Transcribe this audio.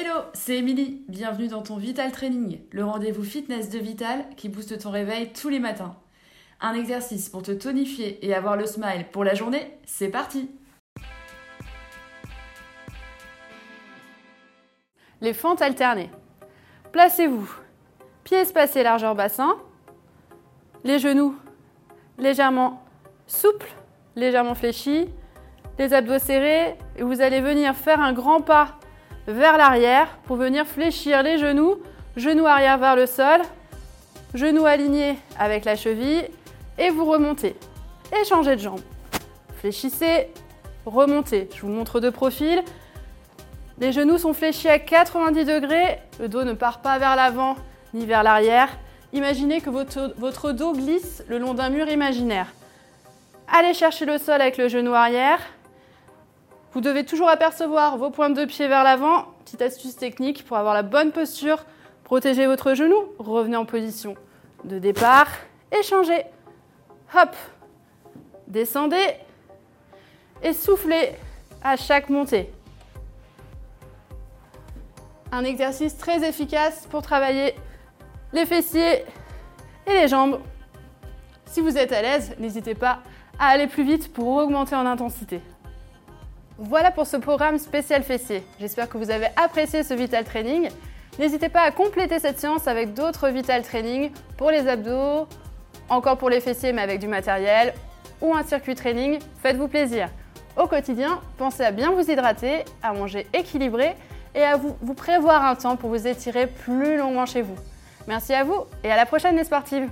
Hello, c'est Émilie. Bienvenue dans ton Vital Training, le rendez-vous fitness de Vital qui booste ton réveil tous les matins. Un exercice pour te tonifier et avoir le smile pour la journée, c'est parti Les fentes alternées. Placez-vous, pieds espacés largeur bassin, les genoux légèrement souples, légèrement fléchis, les abdos serrés, et vous allez venir faire un grand pas vers l'arrière pour venir fléchir les genoux, genoux arrière vers le sol, genoux alignés avec la cheville et vous remontez. Et changez de jambe. Fléchissez, remontez. Je vous montre de profil. Les genoux sont fléchis à 90 degrés, le dos ne part pas vers l'avant ni vers l'arrière. Imaginez que votre, votre dos glisse le long d'un mur imaginaire. Allez chercher le sol avec le genou arrière, vous devez toujours apercevoir vos pointes de pied vers l'avant. Petite astuce technique pour avoir la bonne posture. Protégez votre genou. Revenez en position de départ et changez. Hop. Descendez et soufflez à chaque montée. Un exercice très efficace pour travailler les fessiers et les jambes. Si vous êtes à l'aise, n'hésitez pas à aller plus vite pour augmenter en intensité. Voilà pour ce programme spécial fessier. J'espère que vous avez apprécié ce Vital Training. N'hésitez pas à compléter cette séance avec d'autres Vital Training pour les abdos, encore pour les fessiers mais avec du matériel, ou un circuit training. Faites-vous plaisir. Au quotidien, pensez à bien vous hydrater, à manger équilibré et à vous, prévoir un temps pour vous étirer plus longuement chez vous. Merci à vous et à la prochaine les sportives